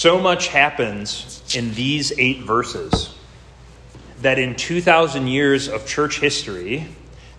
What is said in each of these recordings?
So much happens in these eight verses that in 2,000 years of church history,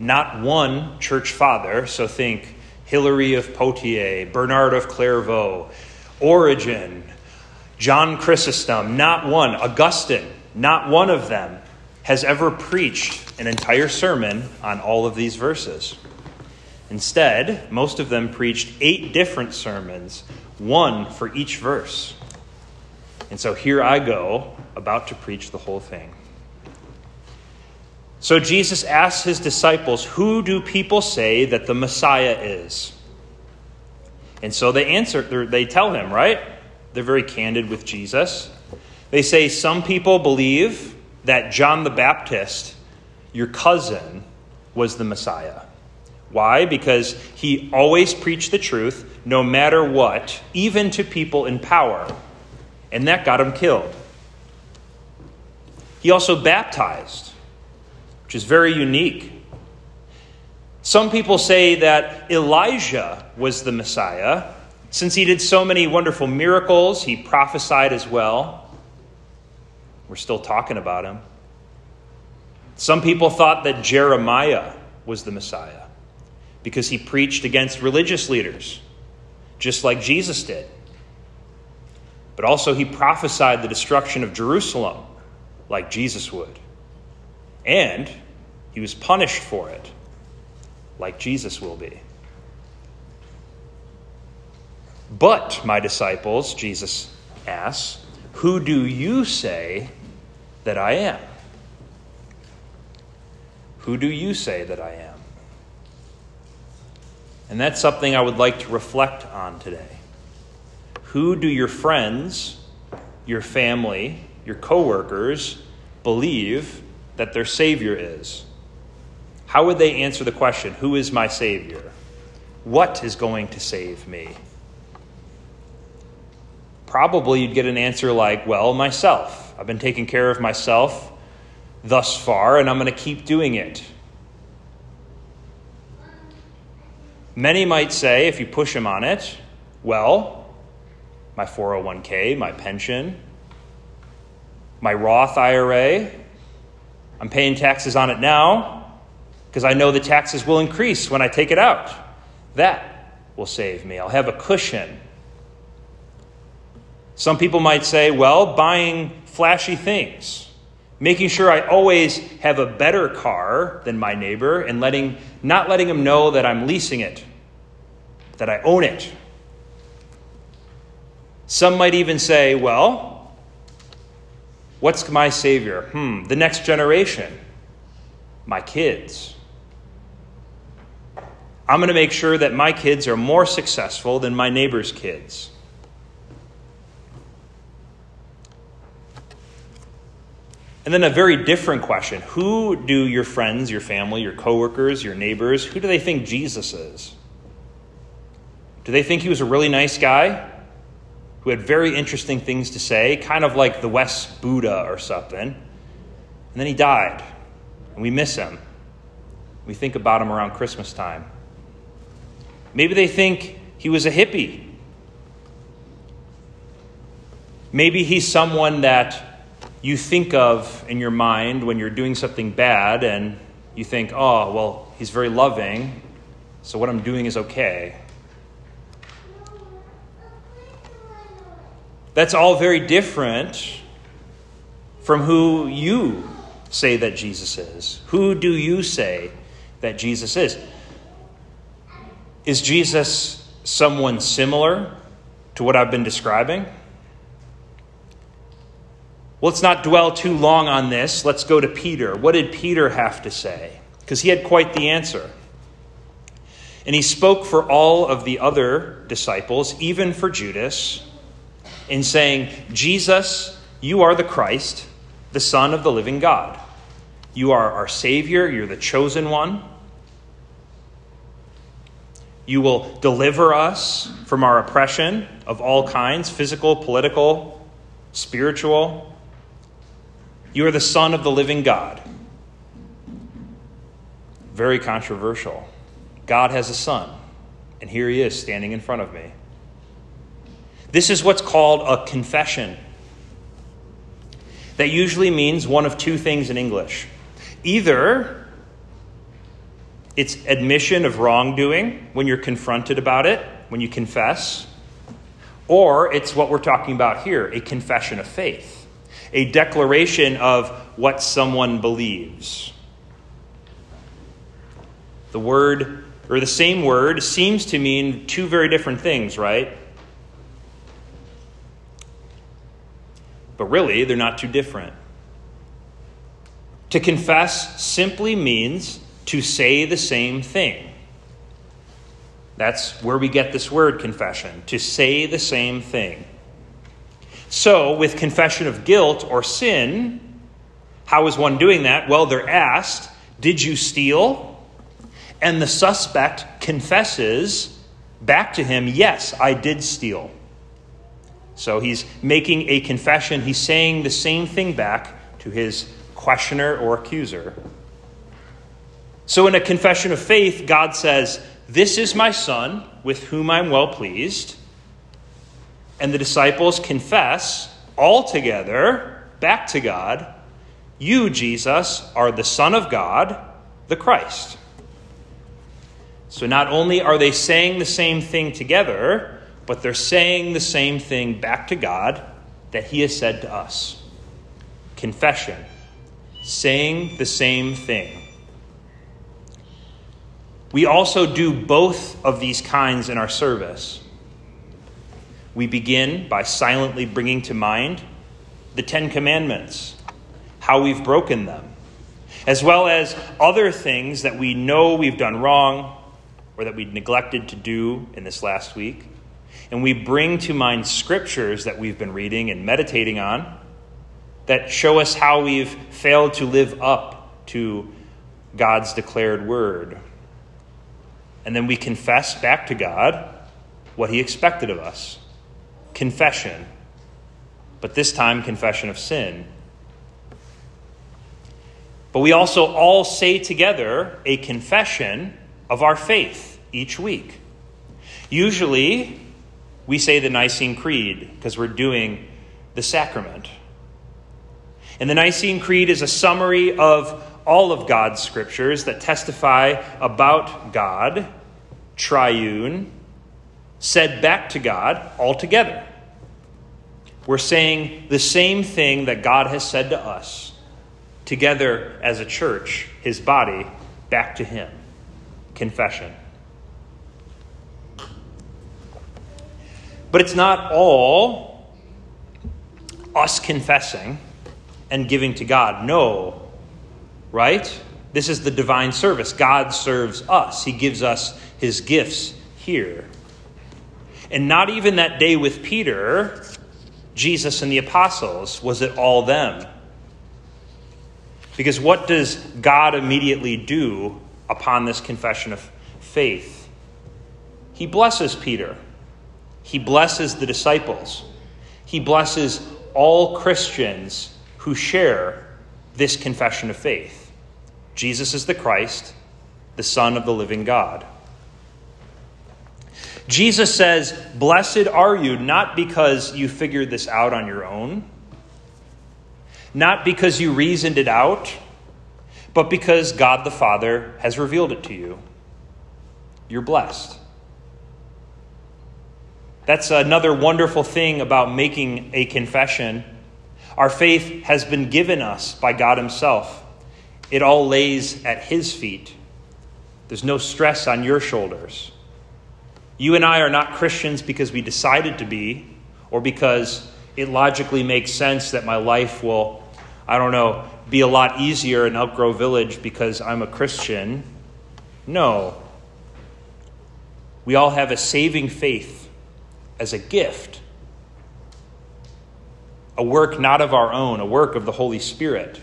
not one church father, so think Hilary of Poitiers, Bernard of Clairvaux, Origen, John Chrysostom, not one, Augustine, not one of them has ever preached an entire sermon on all of these verses. Instead, most of them preached eight different sermons, one for each verse. And so here I go, about to preach the whole thing. So Jesus asks his disciples, Who do people say that the Messiah is? And so they answer, they tell him, right? They're very candid with Jesus. They say, Some people believe that John the Baptist, your cousin, was the Messiah. Why? Because he always preached the truth, no matter what, even to people in power. And that got him killed. He also baptized, which is very unique. Some people say that Elijah was the Messiah. Since he did so many wonderful miracles, he prophesied as well. We're still talking about him. Some people thought that Jeremiah was the Messiah because he preached against religious leaders, just like Jesus did. But also, he prophesied the destruction of Jerusalem, like Jesus would. And he was punished for it, like Jesus will be. But, my disciples, Jesus asks, who do you say that I am? Who do you say that I am? And that's something I would like to reflect on today. Who do your friends, your family, your coworkers believe that their Savior is? How would they answer the question, Who is my Savior? What is going to save me? Probably you'd get an answer like, Well, myself. I've been taking care of myself thus far, and I'm going to keep doing it. Many might say, if you push them on it, well, my 401k, my pension, my Roth IRA, I'm paying taxes on it now because I know the taxes will increase when I take it out. That will save me. I'll have a cushion. Some people might say, well, buying flashy things, making sure I always have a better car than my neighbor, and letting, not letting him know that I'm leasing it, that I own it. Some might even say, well, what's my Savior? Hmm, the next generation, my kids. I'm going to make sure that my kids are more successful than my neighbor's kids. And then a very different question Who do your friends, your family, your coworkers, your neighbors, who do they think Jesus is? Do they think he was a really nice guy who had very interesting things to say, kind of like the West Buddha or something? And then he died, and we miss him. We think about him around Christmas time. Maybe they think he was a hippie. Maybe he's someone that you think of in your mind when you're doing something bad and you think, oh, well, he's very loving, so what I'm doing is okay. That's all very different from who you say that Jesus is. Who do you say that Jesus is? Is Jesus someone similar to what I've been describing? Well, let's not dwell too long on this. Let's go to Peter. What did Peter have to say? Because he had quite the answer. And he spoke for all of the other disciples, even for Judas, in saying, Jesus, you are the Christ, the Son of the living God. You are our Savior, you're the chosen one. You will deliver us from our oppression of all kinds physical, political, spiritual. You are the Son of the living God. Very controversial. God has a son, and here he is standing in front of me. This is what's called a confession. That usually means one of two things in English. Either it's admission of wrongdoing when you're confronted about it, when you confess, or it's what we're talking about here a confession of faith, a declaration of what someone believes. The word, or the same word, seems to mean two very different things, right? But really, they're not too different. To confess simply means to say the same thing. That's where we get this word confession, to say the same thing. So, with confession of guilt or sin, how is one doing that? Well, they're asked, Did you steal? And the suspect confesses back to him, Yes, I did steal. So he's making a confession. He's saying the same thing back to his questioner or accuser. So, in a confession of faith, God says, This is my Son, with whom I'm well pleased. And the disciples confess all together back to God, You, Jesus, are the Son of God, the Christ. So, not only are they saying the same thing together, but they're saying the same thing back to God that He has said to us. Confession, saying the same thing. We also do both of these kinds in our service. We begin by silently bringing to mind the Ten Commandments, how we've broken them, as well as other things that we know we've done wrong or that we neglected to do in this last week and we bring to mind scriptures that we've been reading and meditating on that show us how we've failed to live up to God's declared word. And then we confess back to God what He expected of us confession, but this time, confession of sin. But we also all say together a confession of our faith each week. Usually, we say the Nicene Creed because we're doing the sacrament. And the Nicene Creed is a summary of all of God's scriptures that testify about God, triune, said back to God altogether. We're saying the same thing that God has said to us, together as a church, his body, back to him. Confession. But it's not all us confessing and giving to God. No, right? This is the divine service. God serves us, He gives us His gifts here. And not even that day with Peter, Jesus and the apostles, was it all them. Because what does God immediately do upon this confession of faith? He blesses Peter. He blesses the disciples. He blesses all Christians who share this confession of faith. Jesus is the Christ, the Son of the living God. Jesus says, Blessed are you, not because you figured this out on your own, not because you reasoned it out, but because God the Father has revealed it to you. You're blessed. That's another wonderful thing about making a confession. Our faith has been given us by God Himself, it all lays at His feet. There's no stress on your shoulders. You and I are not Christians because we decided to be, or because it logically makes sense that my life will, I don't know, be a lot easier in Elk Grove Village because I'm a Christian. No. We all have a saving faith as a gift, a work not of our own, a work of the Holy Spirit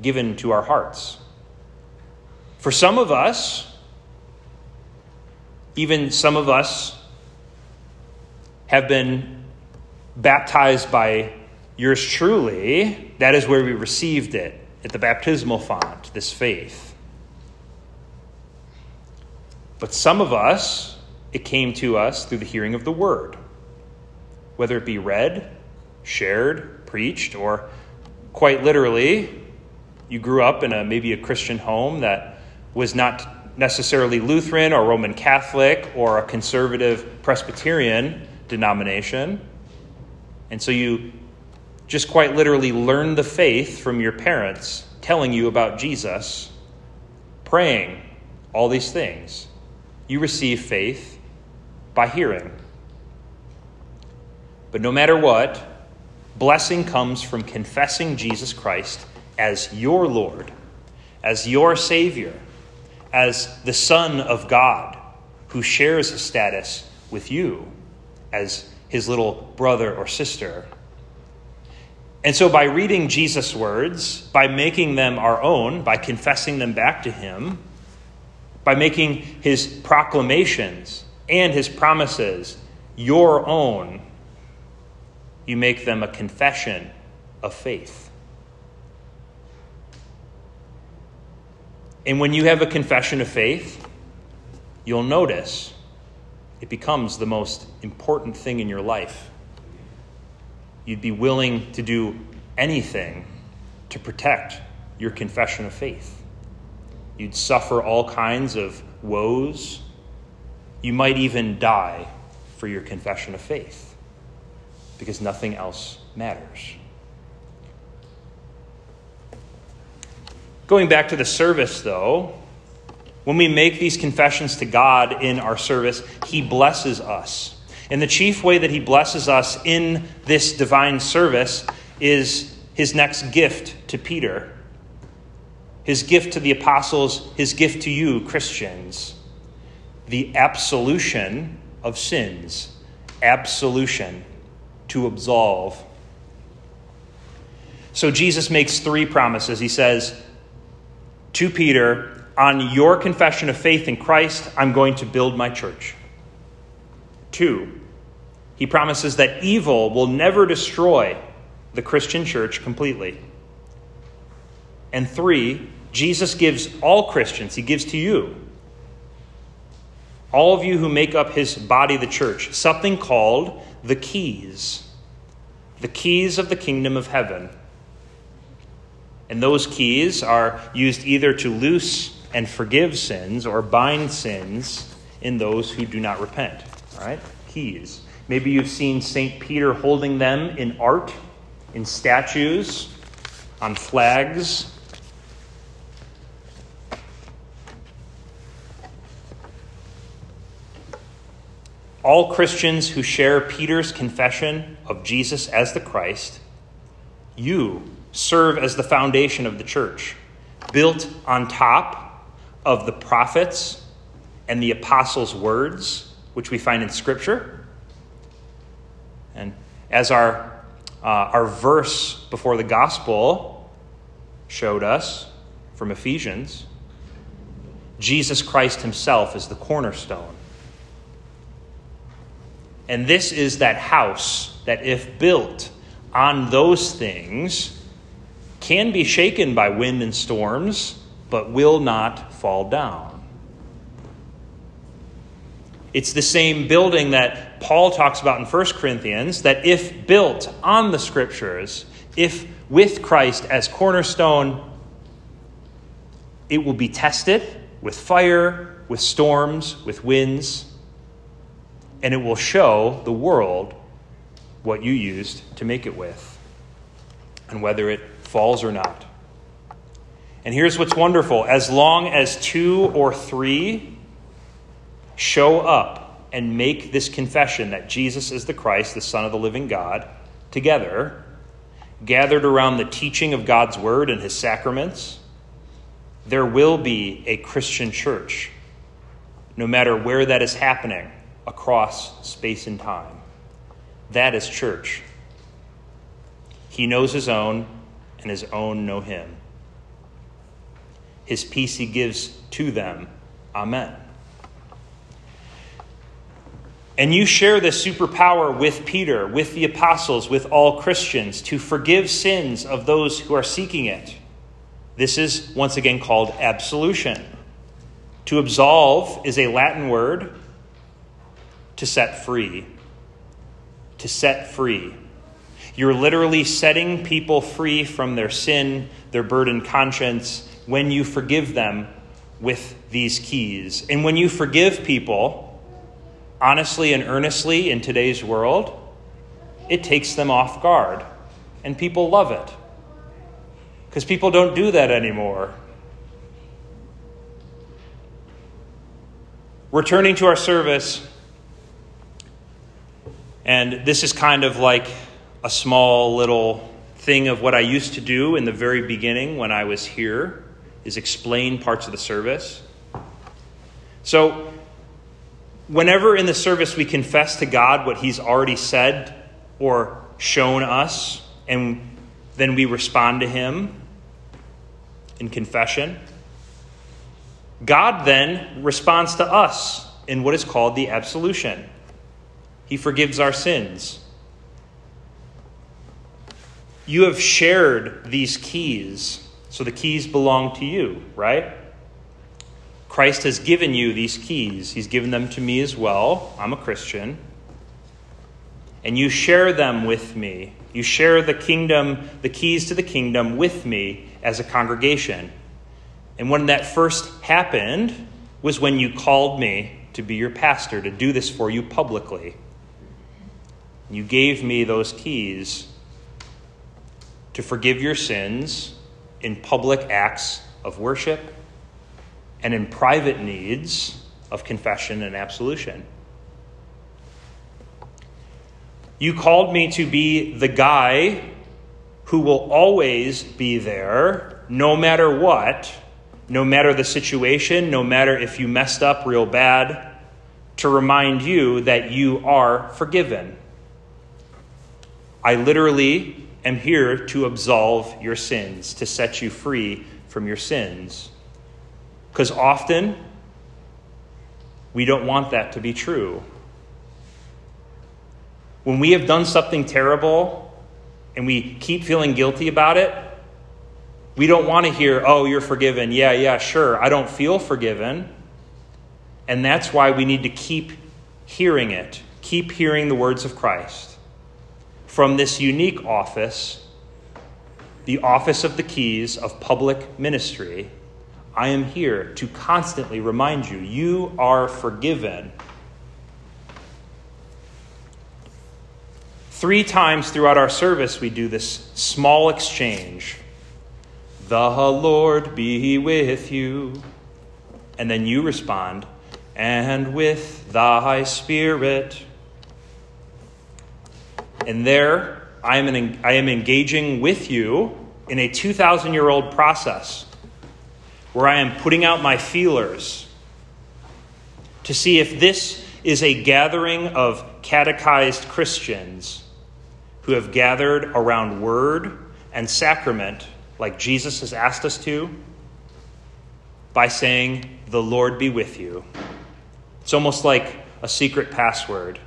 given to our hearts. For some of us, even some of us have been baptized by yours truly. That is where we received it, at the baptismal font, this faith. But some of us, it came to us through the hearing of the word. whether it be read, shared, preached, or quite literally, you grew up in a maybe a Christian home that was not necessarily Lutheran or Roman Catholic or a conservative Presbyterian denomination. And so you just quite literally learned the faith from your parents telling you about Jesus, praying, all these things. You receive faith by hearing. But no matter what, blessing comes from confessing Jesus Christ as your Lord, as your Savior, as the Son of God who shares his status with you as his little brother or sister. And so, by reading Jesus' words, by making them our own, by confessing them back to him, by making his proclamations and his promises your own, you make them a confession of faith. And when you have a confession of faith, you'll notice it becomes the most important thing in your life. You'd be willing to do anything to protect your confession of faith. You'd suffer all kinds of woes. You might even die for your confession of faith because nothing else matters. Going back to the service, though, when we make these confessions to God in our service, He blesses us. And the chief way that He blesses us in this divine service is His next gift to Peter, His gift to the apostles, His gift to you, Christians the absolution of sins. Absolution, to absolve. So Jesus makes three promises. He says, to Peter, On your confession of faith in Christ, I'm going to build my church. Two, he promises that evil will never destroy the Christian church completely. And three, Jesus gives all Christians, he gives to you, all of you who make up his body, the church, something called the keys. The keys of the kingdom of heaven. And those keys are used either to loose and forgive sins or bind sins in those who do not repent. All right? Keys. Maybe you've seen St. Peter holding them in art, in statues, on flags. All Christians who share Peter's confession of Jesus as the Christ, you serve as the foundation of the church, built on top of the prophets and the apostles' words, which we find in Scripture. And as our, uh, our verse before the gospel showed us from Ephesians, Jesus Christ himself is the cornerstone. And this is that house that, if built on those things, can be shaken by wind and storms, but will not fall down. It's the same building that Paul talks about in 1 Corinthians that if built on the scriptures, if with Christ as cornerstone, it will be tested with fire, with storms, with winds, and it will show the world what you used to make it with and whether it falls or not. And here's what's wonderful as long as two or three show up and make this confession that Jesus is the Christ, the Son of the living God, together, gathered around the teaching of God's word and his sacraments, there will be a Christian church, no matter where that is happening across space and time. That is church. He knows his own, and his own know him. His peace he gives to them. Amen. And you share this superpower with Peter, with the apostles, with all Christians to forgive sins of those who are seeking it. This is once again called absolution. To absolve is a Latin word to set free to set free. You're literally setting people free from their sin, their burdened conscience, when you forgive them with these keys. And when you forgive people, honestly and earnestly in today's world, it takes them off guard. And people love it. Because people don't do that anymore. Returning to our service, and this is kind of like a small little thing of what I used to do in the very beginning when I was here is explain parts of the service. So, whenever in the service we confess to God what He's already said or shown us, and then we respond to Him in confession, God then responds to us in what is called the absolution. He forgives our sins. You have shared these keys, so the keys belong to you, right? Christ has given you these keys. He's given them to me as well. I'm a Christian. And you share them with me. You share the kingdom, the keys to the kingdom with me as a congregation. And when that first happened was when you called me to be your pastor, to do this for you publicly. You gave me those keys to forgive your sins in public acts of worship and in private needs of confession and absolution. You called me to be the guy who will always be there, no matter what, no matter the situation, no matter if you messed up real bad, to remind you that you are forgiven. I literally am here to absolve your sins, to set you free from your sins. Because often, we don't want that to be true. When we have done something terrible and we keep feeling guilty about it, we don't want to hear, oh, you're forgiven. Yeah, yeah, sure. I don't feel forgiven. And that's why we need to keep hearing it, keep hearing the words of Christ from this unique office, the office of the keys of public ministry. I am here to constantly remind you you are forgiven. Three times throughout our service, we do this small exchange. The Lord be with you. And then you respond, and with thy spirit. And there, I am, an, I am engaging with you in a 2,000 year old process where I am putting out my feelers to see if this is a gathering of catechized Christians who have gathered around word and sacrament like Jesus has asked us to by saying, The Lord be with you. It's almost like a secret password.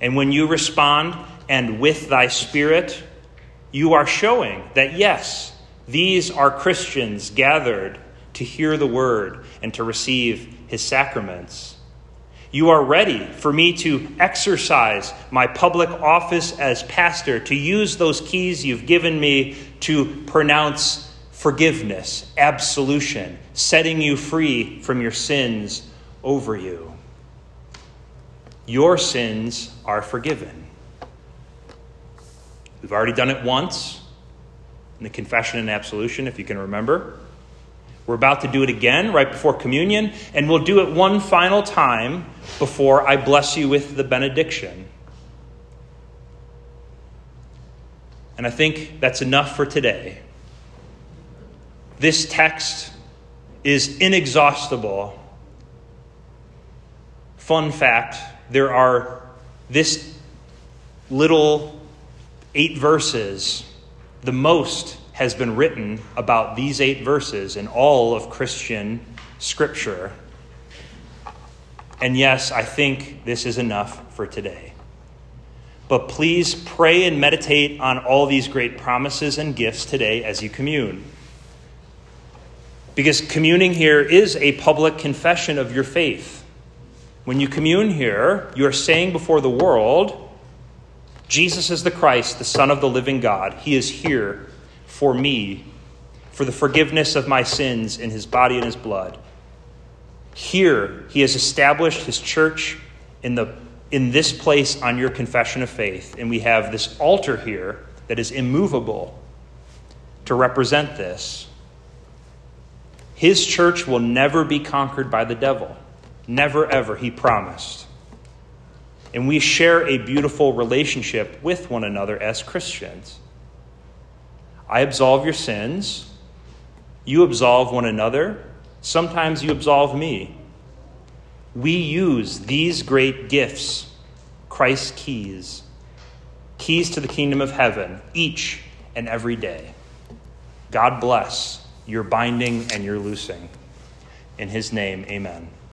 And when you respond, and with thy spirit, you are showing that yes, these are Christians gathered to hear the word and to receive his sacraments. You are ready for me to exercise my public office as pastor, to use those keys you've given me to pronounce forgiveness, absolution, setting you free from your sins over you. Your sins are forgiven. We've already done it once in the confession and absolution, if you can remember. We're about to do it again right before communion, and we'll do it one final time before I bless you with the benediction. And I think that's enough for today. This text is inexhaustible Fun fact there are this little eight verses, the most has been written about these eight verses in all of Christian scripture. And yes, I think this is enough for today. But please pray and meditate on all these great promises and gifts today as you commune. Because communing here is a public confession of your faith. When you commune here, you are saying before the world Jesus is the Christ, the Son of the living God. He is here for me, for the forgiveness of my sins in his body and his blood. Here, he has established his church in, the, in this place on your confession of faith. And we have this altar here that is immovable to represent this. His church will never be conquered by the devil. Never, ever, he promised. And we share a beautiful relationship with one another as Christians. I absolve your sins. You absolve one another. Sometimes you absolve me. We use these great gifts, Christ's keys, keys to the kingdom of heaven, each and every day. God bless your binding and your loosing. In his name, amen.